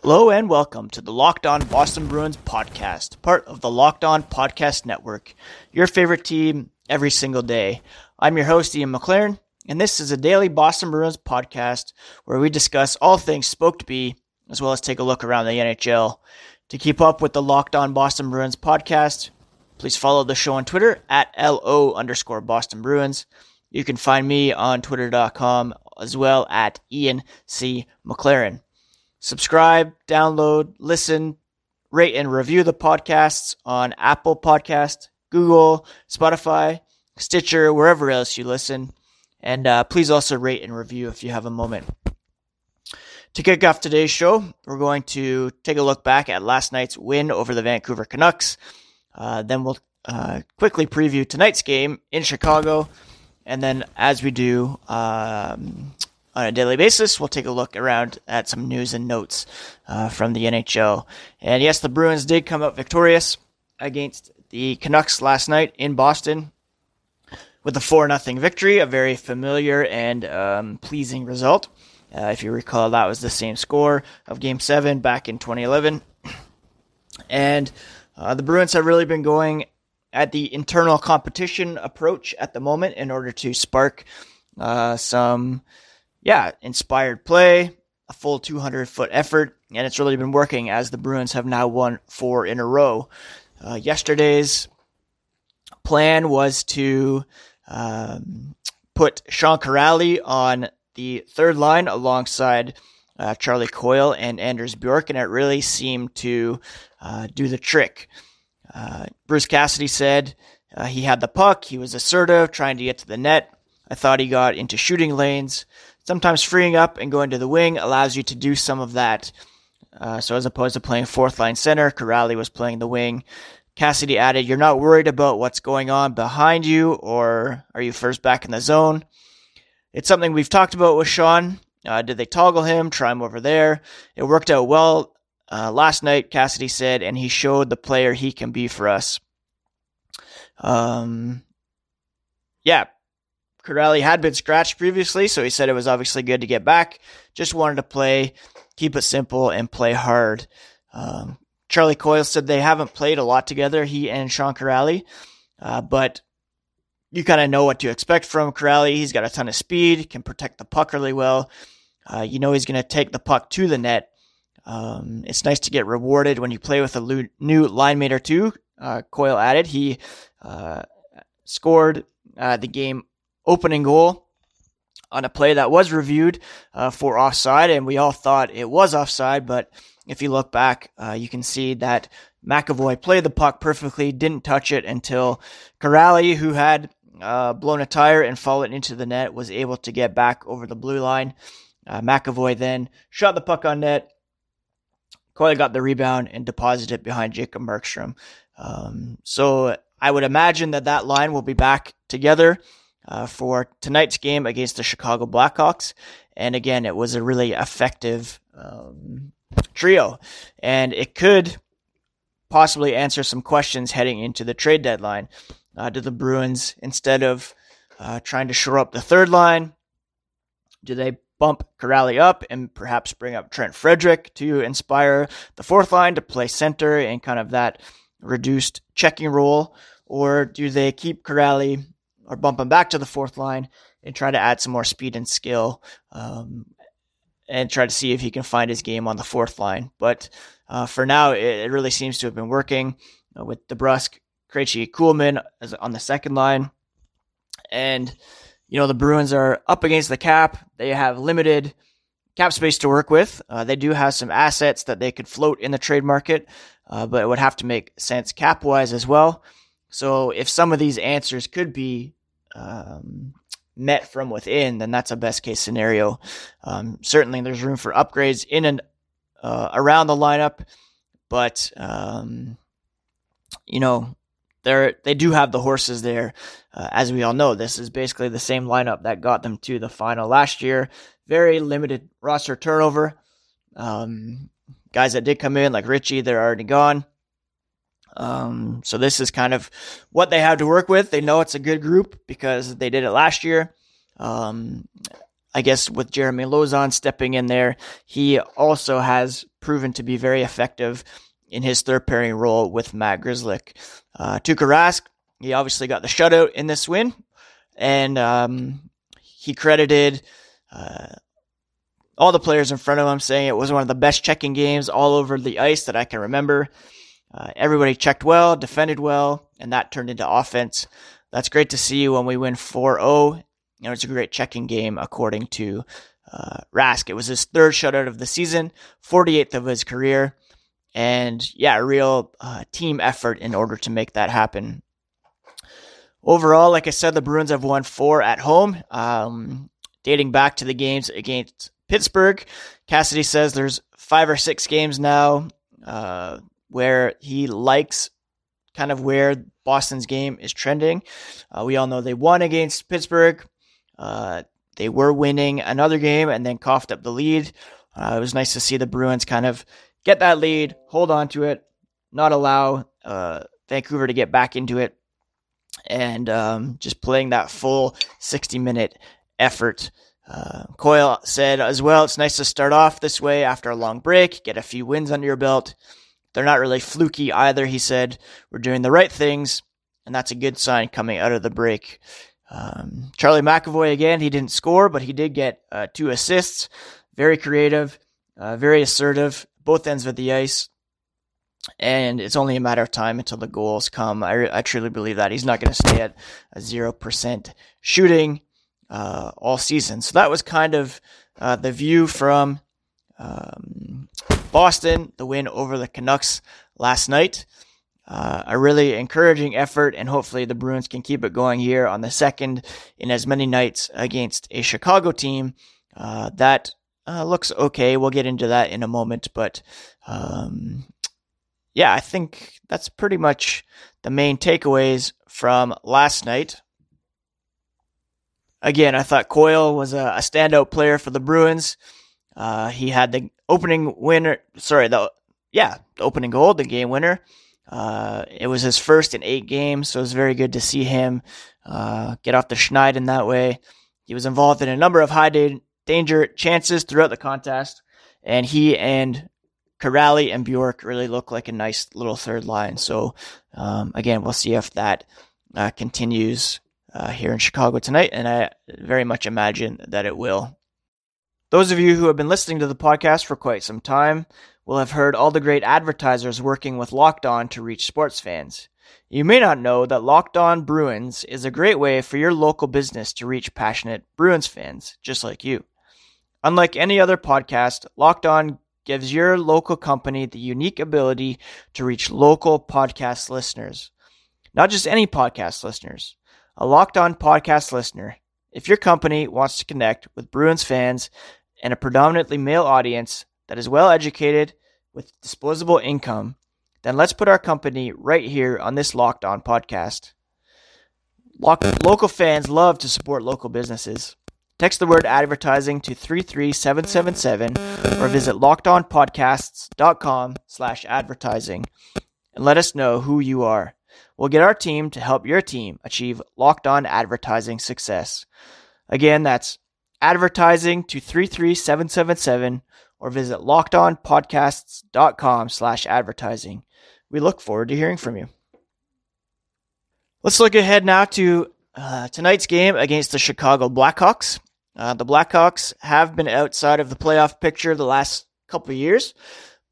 Hello and welcome to the Locked On Boston Bruins podcast, part of the Locked On Podcast Network, your favorite team every single day. I'm your host, Ian McLaren, and this is a daily Boston Bruins podcast where we discuss all things Spoked B, as well as take a look around the NHL. To keep up with the Locked On Boston Bruins podcast, please follow the show on Twitter at LO underscore Boston Bruins. You can find me on twitter.com as well at Ian C. McLaren. Subscribe, download, listen, rate, and review the podcasts on Apple Podcast, Google, Spotify, Stitcher, wherever else you listen. And uh, please also rate and review if you have a moment. To kick off today's show, we're going to take a look back at last night's win over the Vancouver Canucks. Uh, then we'll uh, quickly preview tonight's game in Chicago. And then, as we do um, on a daily basis, we'll take a look around at some news and notes uh, from the NHL. And yes, the Bruins did come out victorious against the Canucks last night in Boston with a 4 0 victory, a very familiar and um, pleasing result. Uh, if you recall, that was the same score of Game 7 back in 2011. And uh, the Bruins have really been going at the internal competition approach at the moment in order to spark uh, some, yeah, inspired play, a full 200 foot effort, and it's really been working as the Bruins have now won four in a row. Uh, yesterday's plan was to um, put Sean Kuraly on the third line alongside uh, Charlie Coyle and Anders Bjork, and it really seemed to uh, do the trick. Uh, Bruce Cassidy said uh, he had the puck, he was assertive, trying to get to the net. I thought he got into shooting lanes. Sometimes freeing up and going to the wing allows you to do some of that. Uh, so as opposed to playing fourth line center, Kuraly was playing the wing. Cassidy added, You're not worried about what's going on behind you, or are you first back in the zone? It's something we've talked about with Sean. Uh, did they toggle him, try him over there? It worked out well uh, last night, Cassidy said, and he showed the player he can be for us. Um, yeah, Kuraly had been scratched previously, so he said it was obviously good to get back. Just wanted to play, keep it simple, and play hard. Um, Charlie Coyle said they haven't played a lot together, he and Sean Kuraly, uh, but you kind of know what to expect from Kuraly. He's got a ton of speed, can protect the puck really well. Uh, you know he's going to take the puck to the net. Um, it's nice to get rewarded when you play with a new line mate or two. Uh, Coyle added he uh, scored uh, the game opening goal on a play that was reviewed uh, for offside, and we all thought it was offside, but if you look back, uh, you can see that McAvoy played the puck perfectly, didn't touch it until Kuraly, who had uh, blown a tire and fallen into the net, was able to get back over the blue line. Uh, McAvoy then shot the puck on net. Coyle got the rebound and deposited it behind Jacob Markstrom. Um, so I would imagine that that line will be back together uh, for tonight's game against the Chicago Blackhawks. And again, it was a really effective um, trio, and it could possibly answer some questions heading into the trade deadline. Uh, do the Bruins, instead of uh, trying to shore up the third line, do they bump Kuraly up and perhaps bring up Trent Frederic to inspire the fourth line to play center in kind of that reduced checking role? Or do they keep Kuraly or bump him back to the fourth line and try to add some more speed and skill um, and try to see if he can find his game on the fourth line. But uh, for now, it, it, really seems to have been working uh, with DeBrusk, Krejci, Kuhlman on the second line. And, you know, the Bruins are up against the cap. They have limited cap space to work with. Uh, they do have some assets that they could float in the trade market, uh, but it would have to make sense cap wise as well. So if some of these answers could be um, met from within, then that's a best case scenario. Um, certainly, there's room for upgrades in and uh, around the lineup, but um, you know they they do have the horses there. Uh, as we all know, this is basically the same lineup that got them to the final last year. Very limited roster turnover. Um, guys that did come in, like Ritchie, they're already gone. Um, so this is kind of what they have to work with. They know it's a good group because they did it last year. Um, I guess with Jeremy Lauzon stepping in there, he also has proven to be very effective in his third pairing role with Matt Grzelcyk. Uh, Tuukka Rask, he obviously got the shutout in this win, and um, he credited uh, all the players in front of him, saying it was one of the best checking games all over the ice that I can remember. Uh, everybody checked well, defended well, and that turned into offense. That's great to see when we win 4 0. You it's a great checking game, according to uh, Rask. It was his third shutout of the season, 48th of his career. And yeah, a real uh, team effort in order to make that happen. Overall, like I said, the Bruins have won four at home, um, dating back to the games against Pittsburgh. Cassidy says there's five or six games now uh, where he likes kind of where Boston's game is trending. Uh, we all know they won against Pittsburgh. Uh, they were winning another game and then coughed up the lead. Uh, it was nice to see the Bruins kind of get that lead, hold on to it, not allow uh, Vancouver to get back into it, and um, just playing that full 60 minute effort. Uh, Coyle said as well, it's nice to start off this way after a long break, get a few wins under your belt. They're not really fluky either, he said. We're doing the right things, and that's a good sign coming out of the break. Um, Charlie McAvoy, again, he didn't score, but he did get uh, two assists. Very creative, uh, very assertive, both ends of the ice. And it's only a matter of time until the goals come. I, I truly believe that. He's not going to stay at a 0% shooting uh, all season. So that was kind of uh, the view from um, Boston, the win over the Canucks last night. Uh, a really encouraging effort, and hopefully the Bruins can keep it going here on the second in as many nights against a Chicago team uh, that uh, looks okay. We'll get into that in a moment, but um, yeah, I think that's pretty much the main takeaways from last night. Again, I thought Coyle was a, a standout player for the Bruins. Uh, he had the opening winner, sorry, the yeah, the opening goal, the game winner. Uh, it was his first in eight games, so it was very good to see him uh, get off the schneid in that way. He was involved in a number of high da- danger chances throughout the contest, and he and Kuraly and Bjork really look like a nice little third line. So, um, again, we'll see if that uh, continues uh, here in Chicago tonight, and I very much imagine that it will. Those of you who have been listening to the podcast for quite some time will have heard all the great advertisers working with Locked On to reach sports fans. You may not know that Locked On Bruins is a great way for your local business to reach passionate Bruins fans just like you. Unlike any other podcast, Locked On gives your local company the unique ability to reach local podcast listeners. Not just any podcast listeners, a Locked On podcast listener. If your company wants to connect with Bruins fans and a predominantly male audience that is well educated with disposable income, then let's put our company right here on this Locked On podcast. local fans love to support local businesses. Text the word advertising to 33777 or visit lockedonpodcasts.com slash advertising and let us know who you are. We'll get our team to help your team achieve locked on advertising success. Again, that's advertising to 33777 or visit lockedonpodcasts.com slash advertising. We look forward to hearing from you. Let's look ahead now to uh, tonight's game against the Chicago Blackhawks. Uh, the Blackhawks have been outside of the playoff picture the last couple of years,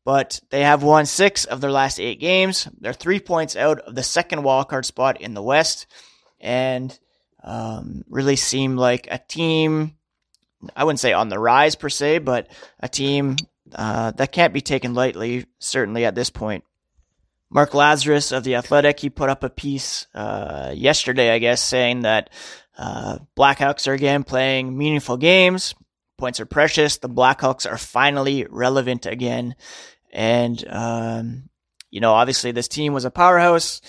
but they have won six of their last eight games. They're three points out of the second wildcard spot in the West, and um, really seem like a team I wouldn't say on the rise per se, but a team uh, that can't be taken lightly, certainly at this point. Mark Lazerus of The Athletic, he put up a piece uh, yesterday, I guess, saying that uh, Blackhawks are again playing meaningful games. Points are precious. The Blackhawks are finally relevant again. And, um, you know, obviously this team was a powerhouse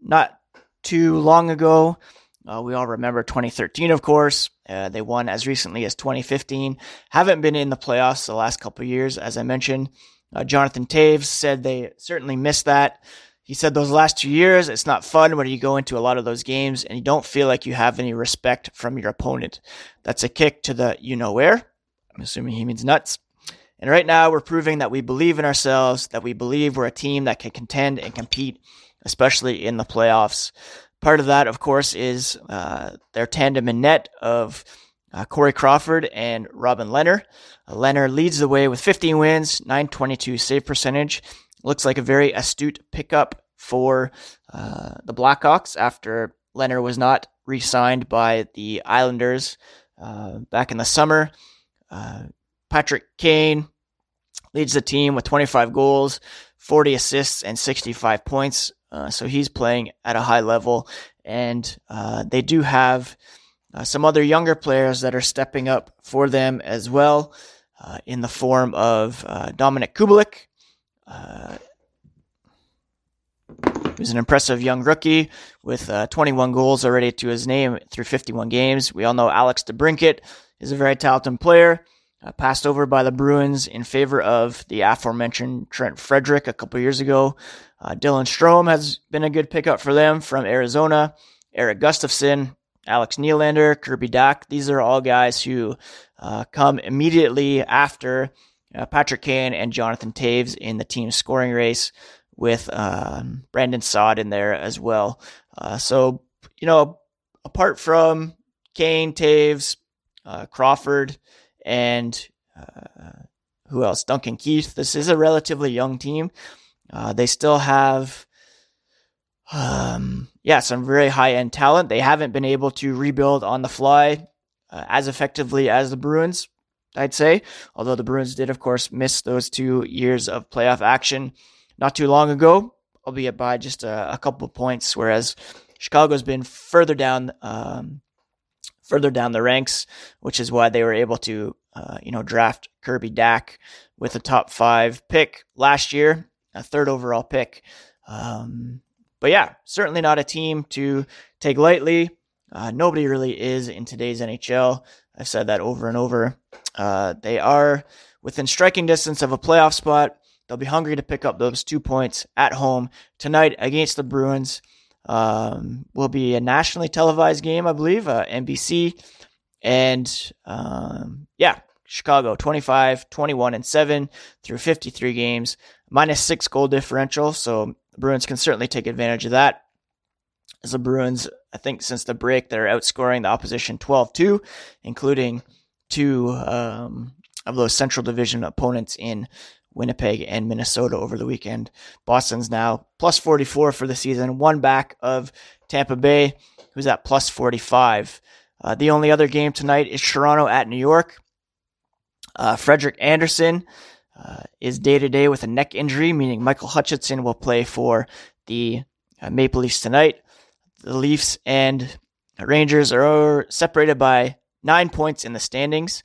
not too long ago. Uh, we all remember 2013, of course. Uh, they won as recently as 2015. Haven't been in the playoffs the last couple years, as I mentioned. Uh, Jonathan Toews said they certainly missed that. He said those last two years, it's not fun when you go into a lot of those games and you don't feel like you have any respect from your opponent. That's a kick to the you know where. I'm assuming he means nuts. And right now, we're proving that we believe in ourselves, that we believe we're a team that can contend and compete, especially in the playoffs. Part of that, of course, is uh, their tandem in net of uh, Corey Crawford and Robin Lehner. Uh, Lehner leads the way with 15 wins, 922 save percentage. Looks like a very astute pickup for uh, the Blackhawks after Lehner was not re signed by the Islanders uh, back in the summer. Uh, Patrick Kane leads the team with 25 goals, 40 assists, and 65 points. Uh, so he's playing at a high level. And uh, they do have uh, some other younger players that are stepping up for them as well uh, in the form of Dominik Kubalik, uh, who's an impressive young rookie with uh, 21 goals already to his name through 51 games. We all know Alex DeBrincat is a very talented player. Uh, passed over by the Bruins in favor of the aforementioned Trent Frederic a couple years ago. Uh, Dylan Strome has been a good pickup for them from Arizona. Erik Gustafsson, Alex Nylander, Kirby Dach. These are all guys who uh, come immediately after uh, Patrick Kane and Jonathan Toews in the team scoring race with um, Brandon Saad in there as well. Uh, so, you know, apart from Kane, Toews, uh, Crawford, and uh, who else? Duncan Keith. This is a relatively young team. Uh, they still have um, yeah, some very high end talent. They haven't been able to rebuild on the fly uh, as effectively as the Bruins, I'd say. Although the Bruins did, of course, miss those two years of playoff action not too long ago, albeit by just a, a couple of points. Whereas Chicago's been further down, um, further down the ranks, which is why they were able to, uh, you know, draft Kirby Dach with a top five pick last year, a third overall pick. Um, but yeah, certainly not a team to take lightly. Uh, nobody really is in today's NHL. I've said that over and over. Uh, they are within striking distance of a playoff spot. They'll be hungry to pick up those two points at home tonight against the Bruins. Um, will be a nationally televised game, I believe, uh, NBC. And um, yeah, Chicago 25, 21, and 7 through 53 games, minus six goal differential. So the Bruins can certainly take advantage of that. As the Bruins, I think since the break, they're outscoring the opposition 12 2, including two um, of those Central Division opponents in Winnipeg and Minnesota over the weekend. Boston's now plus 44 for the season, one back of Tampa Bay, who's at plus 45. Uh, the only other game tonight is Toronto at New York. Uh, Frederik Andersen uh, is day to day with a neck injury, meaning Michael Hutchinson will play for the uh, Maple Leafs tonight. The Leafs and Rangers are separated by nine points in the standings.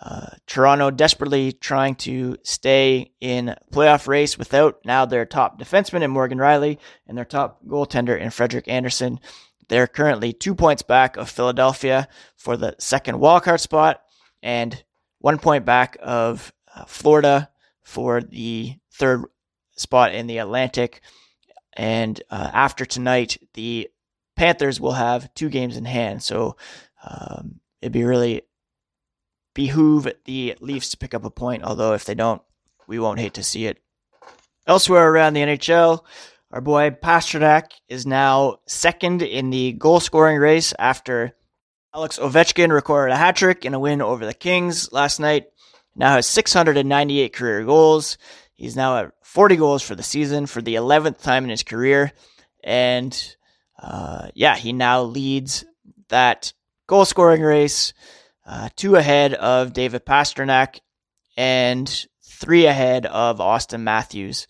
Uh, Toronto desperately trying to stay in playoff race without now their top defenseman in Morgan Rielly and their top goaltender in Frederik Andersen. They're currently two points back of Philadelphia for the second wildcard spot and one point back of uh, Florida for the third spot in the Atlantic. And uh, after tonight, the Panthers will have two games in hand. So um, it'd be really behoove the Leafs to pick up a point. Although if they don't, we won't hate to see it. Elsewhere around the NHL, our boy Pastrnak is now second in the goal scoring race after Alex Ovechkin recorded a hat trick in a win over the Kings last night now has 698 career goals. He's now at 40 goals for the season for the 11th time in his career. And uh, yeah, he now leads that goal scoring race, uh, two ahead of David Pastrnak, and three ahead of Auston Matthews.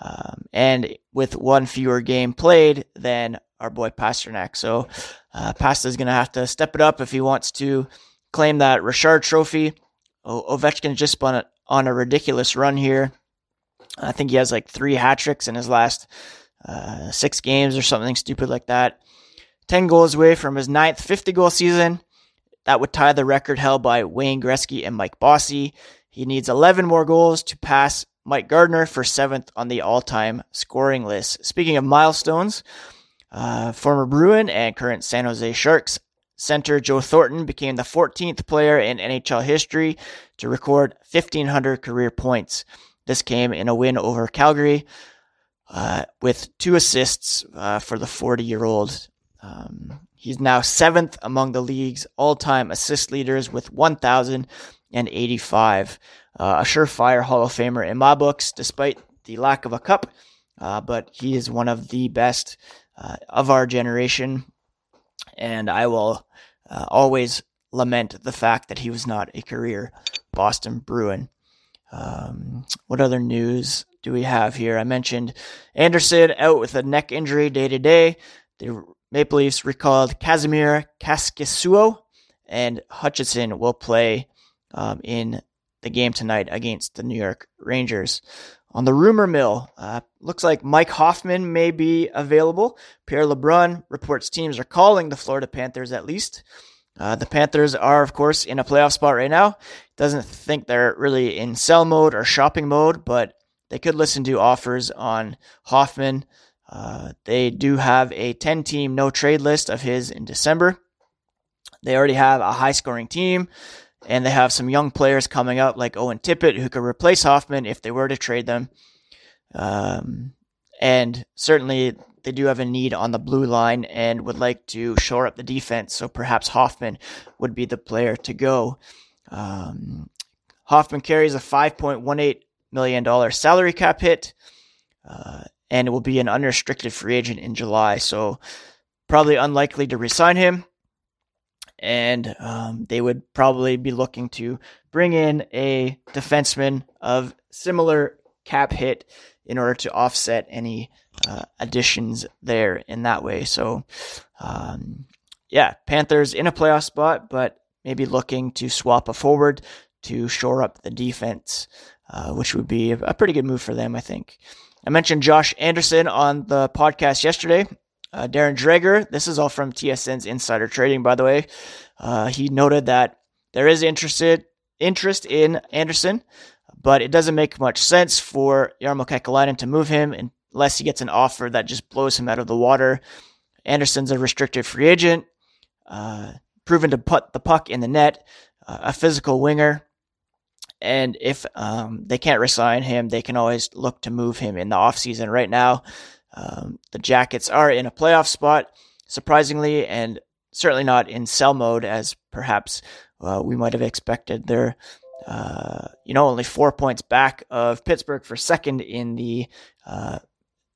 Um, and with one fewer game played than our boy Pastrnak. So uh, is going to have to step it up if he wants to claim that Richard trophy. Ovechkin just spun on a ridiculous run here. I think he has like three hat tricks in his last uh, six games or something stupid like that. 10 goals away from his ninth 50 goal season. That would tie the record held by Wayne Gretzky and Mike Bossy. He needs 11 more goals to pass Mike Gartner for seventh on the all time scoring list. Speaking of milestones, uh, former Bruin and current San Jose Sharks center Joe Thornton became the 14th player in NHL history to record 1,500 career points. This came in a win over Calgary uh, with two assists uh, for the 40 year old. Um, he's now seventh among the league's all time assist leaders with 1,085. Uh, a surefire Hall of Famer in my books, despite the lack of a cup. Uh, but he is one of the best uh, of our generation. And I will uh, always lament the fact that he was not a career Boston Bruin. Um, what other news do we have here? I mentioned Andersen out with a neck injury day to day. The Maple Leafs recalled Kasimir Kaskisuo, and Hutchinson will play um, in the game tonight against the New York Rangers. On the rumor mill, uh, looks like Mike Hoffman may be available. Pierre LeBrun reports teams are calling the Florida Panthers at least. Uh, the Panthers are, of course, in a playoff spot right now. Doesn't think they're really in sell mode or shopping mode, but they could listen to offers on Hoffman. Uh, they do have a 10 team no trade list of his in December. They already have a high scoring team and they have some young players coming up like Owen Tippett who could replace Hoffman if they were to trade them. Um, and certainly they do have a need on the blue line and would like to shore up the defense. So perhaps Hoffman would be the player to go. Um, Hoffman carries a $5.18 million salary cap hit uh, and it will be an unrestricted free agent in July. So probably unlikely to resign him and um, they would probably be looking to bring in a defenseman of similar cap hit in order to offset any uh, additions there in that way. So, um, yeah, Panthers in a playoff spot, but maybe looking to swap a forward to shore up the defense, uh, which would be a pretty good move for them, I think. I mentioned Josh Anderson on the podcast yesterday. Uh, Darren Dreger, this is all from TSN's Insider Trading, by the way. Uh, he noted that there is interested interest in Anderson, but it doesn't make much sense for Jarmo Kekalainen to move him unless he gets an offer that just blows him out of the water. Anderson's a restricted free agent, uh, proven to put the puck in the net, uh, a physical winger. And if um, they can't resign him, they can always look to move him in the offseason. Right now, um, the Jackets are in a playoff spot, surprisingly, and certainly not in sell mode as perhaps uh, we might have expected. They're, uh, you know, only four points back of Pittsburgh for second in the uh,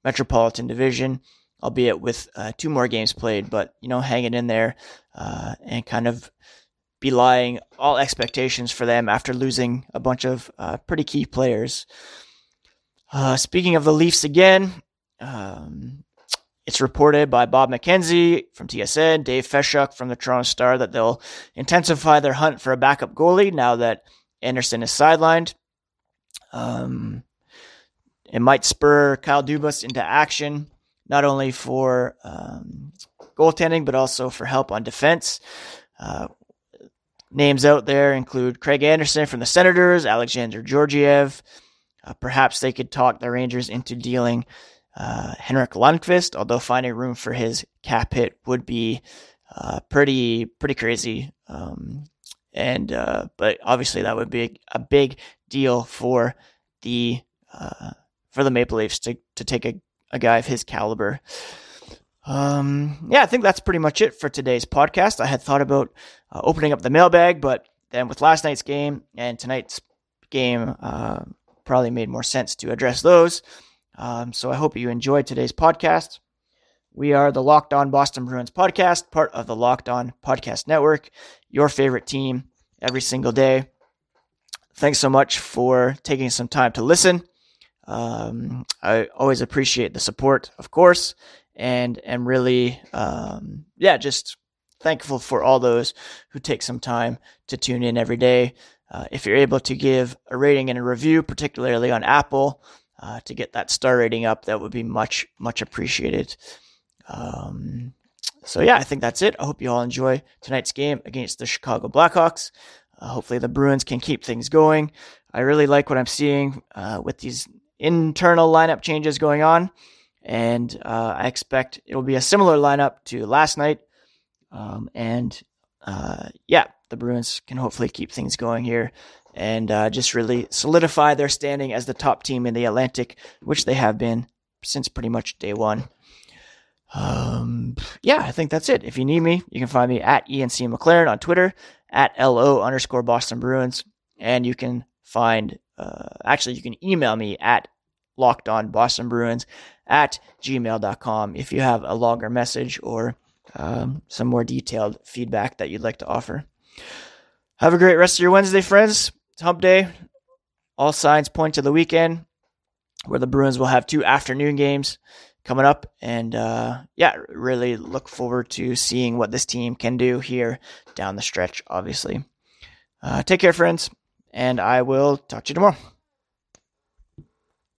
Metropolitan Division, albeit with uh, two more games played, but, you know, hanging in there uh, and kind of belying all expectations for them after losing a bunch of uh, pretty key players. speaking of the Leafs again, um, it's reported by Bob McKenzie from TSN, Dave Feschuk from the Toronto Star that they'll intensify their hunt for a backup goalie now that Andersen is sidelined. Um, it might spur Kyle Dubas into action, not only for um, goaltending, but also for help on defense. Uh, names out there include Craig Anderson from the Senators, Alexander Georgiev. Uh, perhaps they could talk the Rangers into dealing uh, Henrik Lundqvist, although finding room for his cap hit would be uh, pretty pretty crazy. Um, and uh, but obviously that would be a big deal for the uh, for the Maple Leafs to to take a, a guy of his caliber. Um, yeah, I think that's pretty much it for today's podcast. I had thought about uh, opening up the mailbag, but then with last night's game and tonight's game, uh, probably made more sense to address those. Um, so I hope you enjoyed today's podcast. We are the Locked On Boston Bruins podcast, part of the Locked On Podcast Network, your favorite team every single day. Thanks so much for taking some time to listen. Um, I always appreciate the support, of course, and am really, um, yeah, just thankful for all those who take some time to tune in every day. Uh, if you're able to give a rating and a review, particularly on Apple, uh, to get that star rating up, that would be much, much appreciated. Um, so, yeah, I think that's it. I hope you all enjoy tonight's game against the Chicago Blackhawks. Uh, hopefully, the Bruins can keep things going. I really like what I'm seeing uh, with these internal lineup changes going on, and uh, I expect it'll be a similar lineup to last night. Um, and uh, yeah, the Bruins can hopefully keep things going here and uh, just really solidify their standing as the top team in the Atlantic, which they have been since pretty much day one. Um, yeah, I think that's it. If you need me, you can find me at Ian C. McLaren on Twitter, at LO underscore Boston Bruins, and you can find, uh, actually, you can email me at locked on Boston Bruins at gmail.com if you have a longer message or um, some more detailed feedback that you'd like to offer. Have a great rest of your Wednesday, friends. It's hump day. All signs point to the weekend where the Bruins will have two afternoon games coming up. And uh, yeah, really look forward to seeing what this team can do here down the stretch, obviously. Uh, take care, friends, and I will talk to you tomorrow.